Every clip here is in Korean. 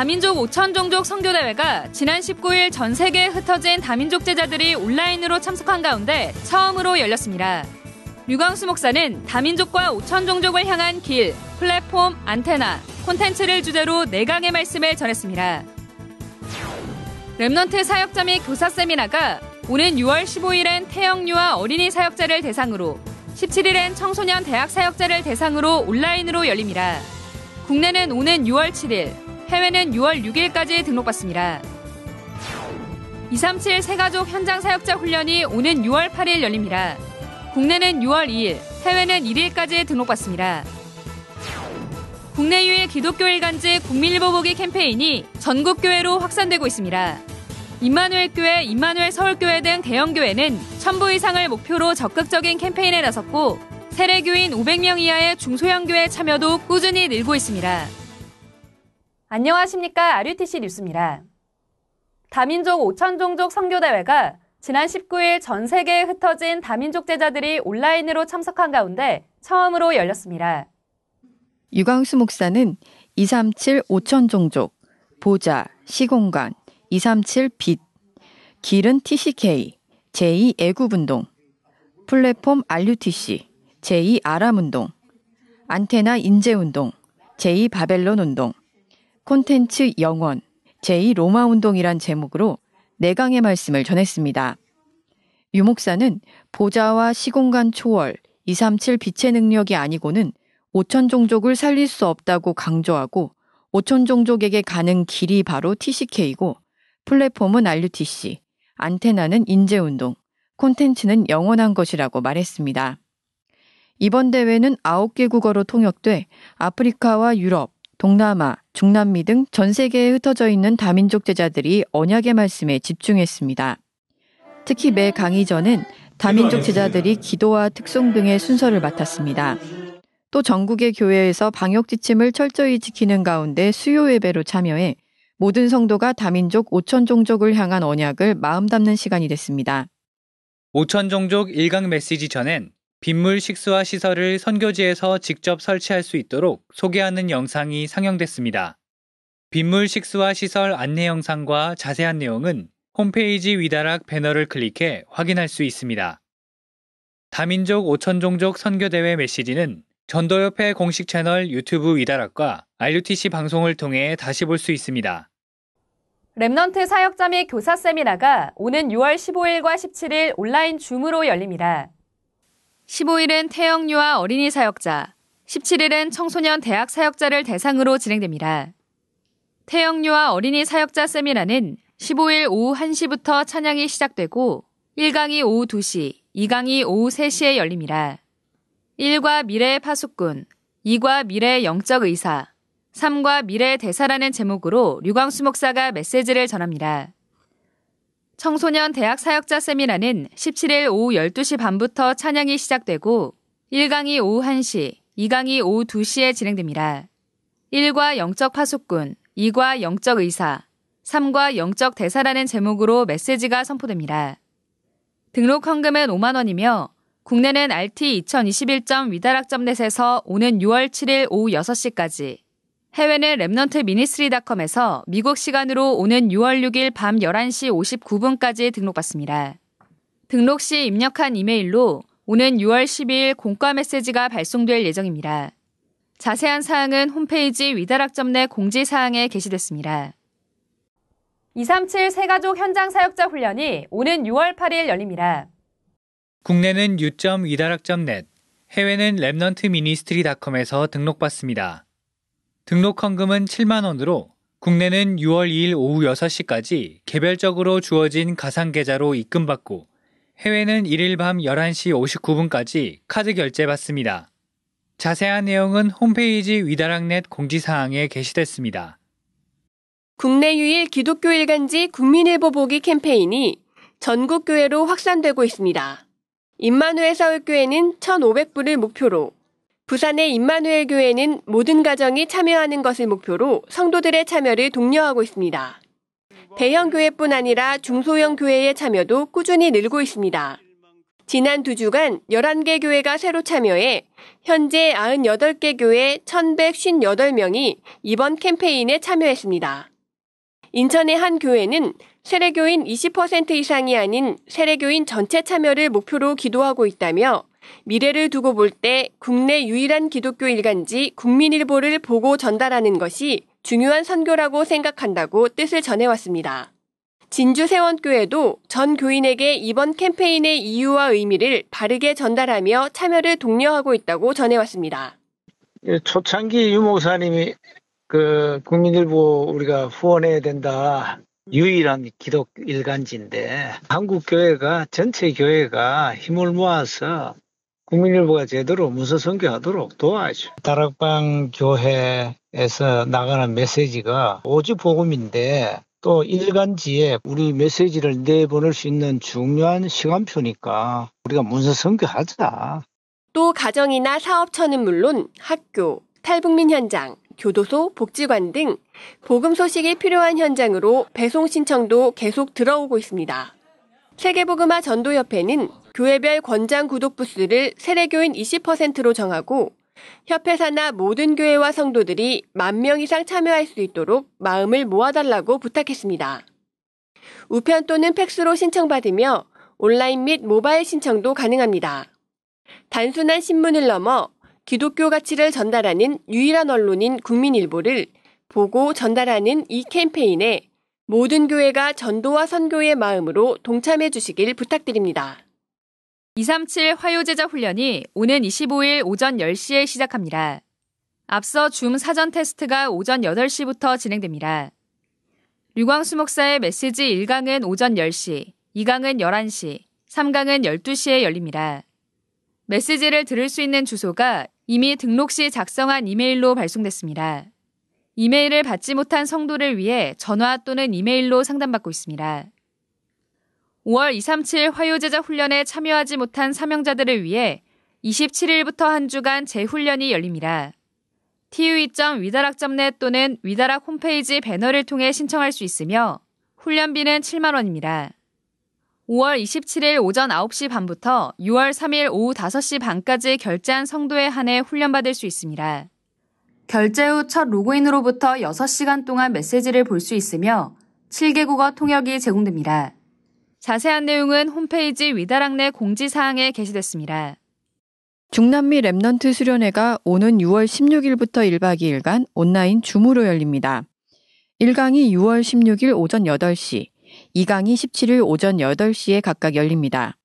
다민족 5천 종족 선교대회가 지난 19일 전 세계에 흩어진 다민족 제자들이 온라인으로 참석한 가운데 처음으로 열렸습니다. 류광수 목사는 다민족과 5천 종족을 향한 길, 플랫폼, 안테나, 콘텐츠를 주제로 네 강의 말씀을 전했습니다. Remnant 사역자 및 교사 세미나가 오는 6월 15일엔 태영유아 어린이 사역자를 대상으로 17일엔 청소년 대학 사역자를 대상으로 온라인으로 열립니다. 국내는 오는 6월 7일, 해외는 6월 6일까지 등록받습니다. 237 새가족 현장 사역자 훈련이 오는 6월 8일 열립니다. 국내는 6월 2일, 해외는 1일까지 등록받습니다. 국내 유일 기독교 일간지 국민일보 보기 캠페인이 전국 교회로 확산되고 있습니다. 임마누엘 교회, 임마누엘 서울교회 등 대형 교회는 천부 이상을 목표로 적극적인 캠페인에 나섰고 세례교인 500명 이하의 중소형 교회 참여도 꾸준히 늘고 있습니다. 안녕하십니까 RUTC 뉴스입니다. 다민족 5천 종족 선교대회가 지난 19일 전 세계에 흩어진 다민족 제자들이 온라인으로 참석한 가운데 처음으로 열렸습니다. 유광수 목사는 237 5천 종족, 보자, 시공간, 237 빛, 길은 TCK, 제2 애국운동, 플랫폼 RUTC, 제2 아람운동, 안테나 인재운동, 제2 바벨론 운동, 콘텐츠 영원, 제2 로마 운동이란 제목으로 내강의 말씀을 전했습니다. 유 목사는 보좌와 시공간 초월, 237 빛의 능력이 아니고는 5천 종족을 살릴 수 없다고 강조하고 5천 종족에게 가는 길이 바로 TCK이고 플랫폼은 RUTC, 안테나는 인재운동, 콘텐츠는 영원한 것이라고 말했습니다. 이번 대회는 9개 국어로 통역돼 아프리카와 유럽, 동남아, 중남미 등 전 세계에 흩어져 있는 다민족 제자들이 언약의 말씀에 집중했습니다. 특히 매 강의 전엔 다민족 제자들이 기도와 특송 등의 순서를 맡았습니다. 또 전국의 교회에서 방역 지침을 철저히 지키는 가운데 수요 예배로 참여해 모든 성도가 다민족 5천 종족을 향한 언약을 마음 담는 시간이 됐습니다. 5천 종족 일강 메시지 전엔 빗물 식수와 시설을 선교지에서 직접 설치할 수 있도록 소개하는 영상이 상영됐습니다. 빗물 식수와 시설 안내 영상과 자세한 내용은 홈페이지 위다락 배너를 클릭해 확인할 수 있습니다. 다민족 5천 종족 선교대회 메시지는 전도협회 공식 채널 유튜브 위다락과 RUTC 방송을 통해 다시 볼 수 있습니다. Remnant 사역자 및 교사 세미나가 오는 6월 15일과 17일 온라인 Zoom으로 열립니다. 15일은 태영유아 어린이 사역자, 17일은 청소년 대학 사역자를 대상으로 진행됩니다. 태영유아 어린이 사역자 세미나는 15일 오후 1시부터 찬양이 시작되고 1강이 오후 2시, 2강이 오후 3시에 열립니다. 1과 미래의 파수꾼, 2과 미래의 영적 의사, 3과 미래의 대사라는 제목으로 류광수 목사가 메시지를 전합니다. 청소년 대학 사역자 세미나는 17일 오후 12시 반부터 찬양이 시작되고 1강이 오후 1시, 2강이 오후 2시에 진행됩니다. 1과 영적 파수꾼, 2과 영적 의사, 3과 영적 대사라는 제목으로 메시지가 선포됩니다. 등록 헌금은 5만 원이며 국내는 rt2021.위다락점넷에서 오는 6월 7일 오후 6시까지 해외는 Remnant Ministry dot com에서 미국 시간으로 오는 6월 6일 밤 11시 59분까지 등록받습니다. 등록 시 입력한 이메일로 오는 6월 12일 공과 메시지가 발송될 예정입니다. 자세한 사항은 홈페이지 위다락점 net 공지사항에 게시됐습니다. 237 새가족 현장 사역자 훈련이 오는 6월 8일 열립니다. 국내는 u.위다락.net, 해외는 Remnant Ministry dot com에서 등록받습니다. 등록 헌금은 7만 원으로 국내는 6월 2일 오후 6시까지 개별적으로 주어진 가상 계좌로 입금받고 해외는 1일 밤 11시 59분까지 카드 결제 받습니다. 자세한 내용은 홈페이지 위다락 net 공지사항에 게시됐습니다. 국내 유일 기독교 일간지 국민일보 보기 캠페인이 전국 교회로 확산되고 있습니다. 임마누엘 서울교회는 1,500부를 목표로 부산의 임마누엘 교회는 모든 가정이 참여하는 것을 목표로 성도들의 참여를 독려하고 있습니다. 대형 교회뿐 아니라 중소형 교회의 참여도 꾸준히 늘고 있습니다. 지난 두 주간 11개 교회가 새로 참여해 현재 98개 교회 1158명이 이번 캠페인에 참여했습니다. 인천의 한 교회는 세례교인 20% 이상이 아닌 세례교인 전체 참여를 목표로 기도하고 있다며 미래를 두고 볼 때 국내 유일한 기독교 일간지 국민일보를 보고 전달하는 것이 중요한 선교라고 생각한다고 뜻을 전해왔습니다. 진주 세원교회도 전 교인에게 이번 캠페인의 이유와 의미를 바르게 전달하며 참여를 독려하고 있다고 전해왔습니다. 예, 초창기 유 목사님이 그 국민일보 우리가 후원해야 된다. 유일한 기독 일간지인데 한국 교회가 전체 교회가 힘을 모아서 국민일보가 제대로 문서 선교하도록 도와줘. 다락방 교회에서 나가는 메시지가 오직 복음인데 또 일간지에 우리 메시지를 내보낼 수 있는 중요한 시간표니까 우리가 문서 선교하자. 또 가정이나 사업처는 물론 학교, 탈북민 현장, 교도소, 복지관 등 복음 소식이 필요한 현장으로 배송 신청도 계속 들어오고 있습니다. 세계복음화 전도협회는 교회별 권장 구독 부수를 세례교인 20%로 정하고 협회사나 모든 교회와 성도들이 만 명 이상 참여할 수 있도록 마음을 모아달라고 부탁했습니다. 우편 또는 팩스로 신청받으며 온라인 및 모바일 신청도 가능합니다. 단순한 신문을 넘어 기독교 가치를 전달하는 유일한 언론인 국민일보를 보고 전달하는 이 캠페인에 모든 교회가 전도와 선교의 마음으로 동참해 주시길 부탁드립니다. 237 화요제자 훈련이 오는 25일 오전 10시에 시작합니다. 앞서 줌 사전 테스트가 오전 8시부터 진행됩니다. 류광수 목사의 메시지 1강은 오전 10시, 2강은 11시, 3강은 12시에 열립니다. 메시지를 들을 수 있는 주소가 이미 등록 시 작성한 이메일로 발송됐습니다. 이메일을 받지 못한 성도를 위해 전화 또는 이메일로 상담받고 있습니다. 5월 237 화요제자 훈련에 참여하지 못한 사명자들을 위해 27일부터 한 주간 재훈련이 열립니다. tue.위다락.net 또는 위다락 홈페이지 배너를 통해 신청할 수 있으며 훈련비는 7만 원입니다. 5월 27일 오전 9시 반부터 6월 3일 오후 5시 반까지 결제한 성도에 한해 훈련받을 수 있습니다. 결제 후 첫 로그인으로부터 6시간 동안 메시지를 볼 수 있으며 7개국어 통역이 제공됩니다. 자세한 내용은 홈페이지 위다락 내 공지사항에 게시됐습니다. 중남미 Remnant 수련회가 오는 6월 16일부터 1박 2일간 온라인 Zoom으로 열립니다. 1강이 6월 16일 오전 8시, 2강이 17일 오전 8시에 각각 열립니다.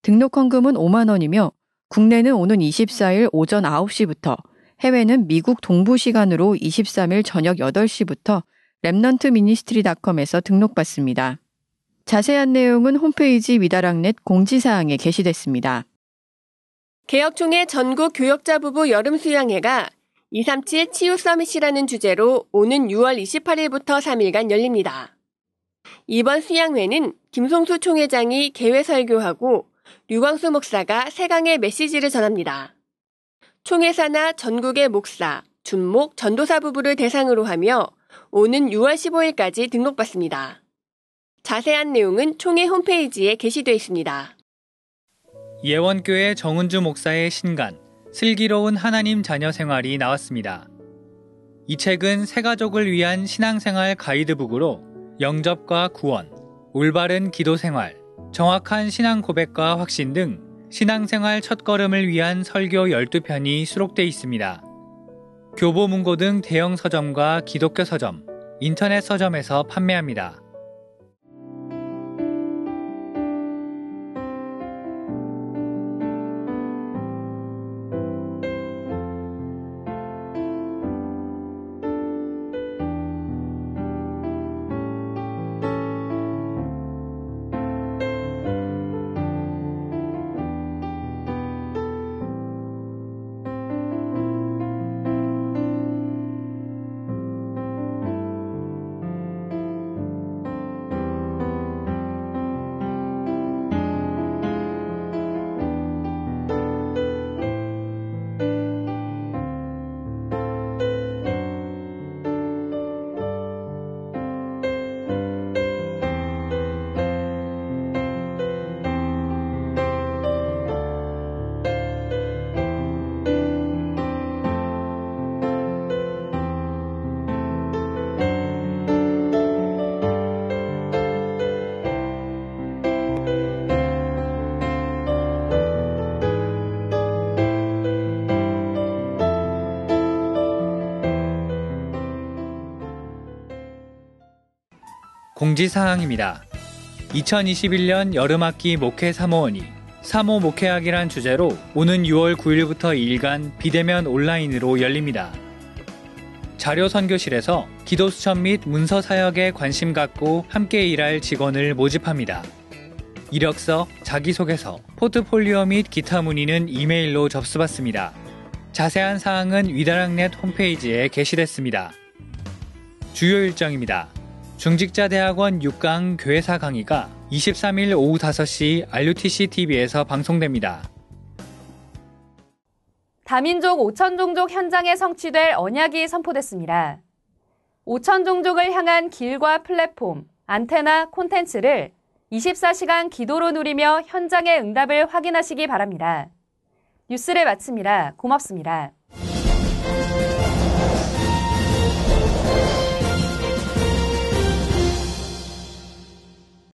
등록 헌금은 5만 원이며 국내는 오는 24일 오전 9시부터 해외는 미국 동부 시간으로 23일 저녁 8시부터 Remnant Ministry dot com에서 등록받습니다. 자세한 내용은 홈페이지 위다락 net 공지사항에 게시됐습니다. 개혁총회 전국 교역자 부부 여름 수양회가 237 치유 서밋이라는 주제로 오는 6월 28일부터 3일간 열립니다. 이번 수양회는 김송수 총회장이 개회 설교하고 류광수 목사가 세강의 메시지를 전합니다. 총회사나 전국의 목사, 준목, 전도사 부부를 대상으로 하며 오는 6월 15일까지 등록받습니다. 자세한 내용은 총회 홈페이지에 게시되어 있습니다. 예원교회 정은주 목사의 신간 슬기로운 하나님 자녀 생활이 나왔습니다. 이 책은 새 가족을 위한 신앙생활 가이드북으로 영접과 구원, 올바른 기도 생활, 정확한 신앙 고백과 확신 등 신앙생활 첫걸음을 위한 설교 12편이 수록돼 있습니다. 교보문고 등 대형 서점과 기독교 서점, 인터넷 서점에서 판매합니다. 공지사항입니다. 2021년 여름학기 목회 사모원이 사모 목회학이란 주제로 오는 6월 9일부터 2일간 비대면 온라인으로 열립니다. 자료 선교실에서 기도 수첩 및 문서 사역에 관심 갖고 함께 일할 직원을 모집합니다. 이력서, 자기소개서, 포트폴리오 및 기타 문의는 이메일로 접수받습니다. 자세한 사항은 위다랑넷 홈페이지에 게시됐습니다. 주요 일정입니다. 중직자대학원 6강 교회사 강의가 23일 오후 5시 RUTC TV에서 방송됩니다. 다민족 5천 종족 현장에 성취될 언약이 선포됐습니다. 5천 종족을 향한 길과 플랫폼, 안테나, 콘텐츠를 24시간 기도로 누리며 현장의 응답을 확인하시기 바랍니다. 뉴스를 마칩니다. 고맙습니다.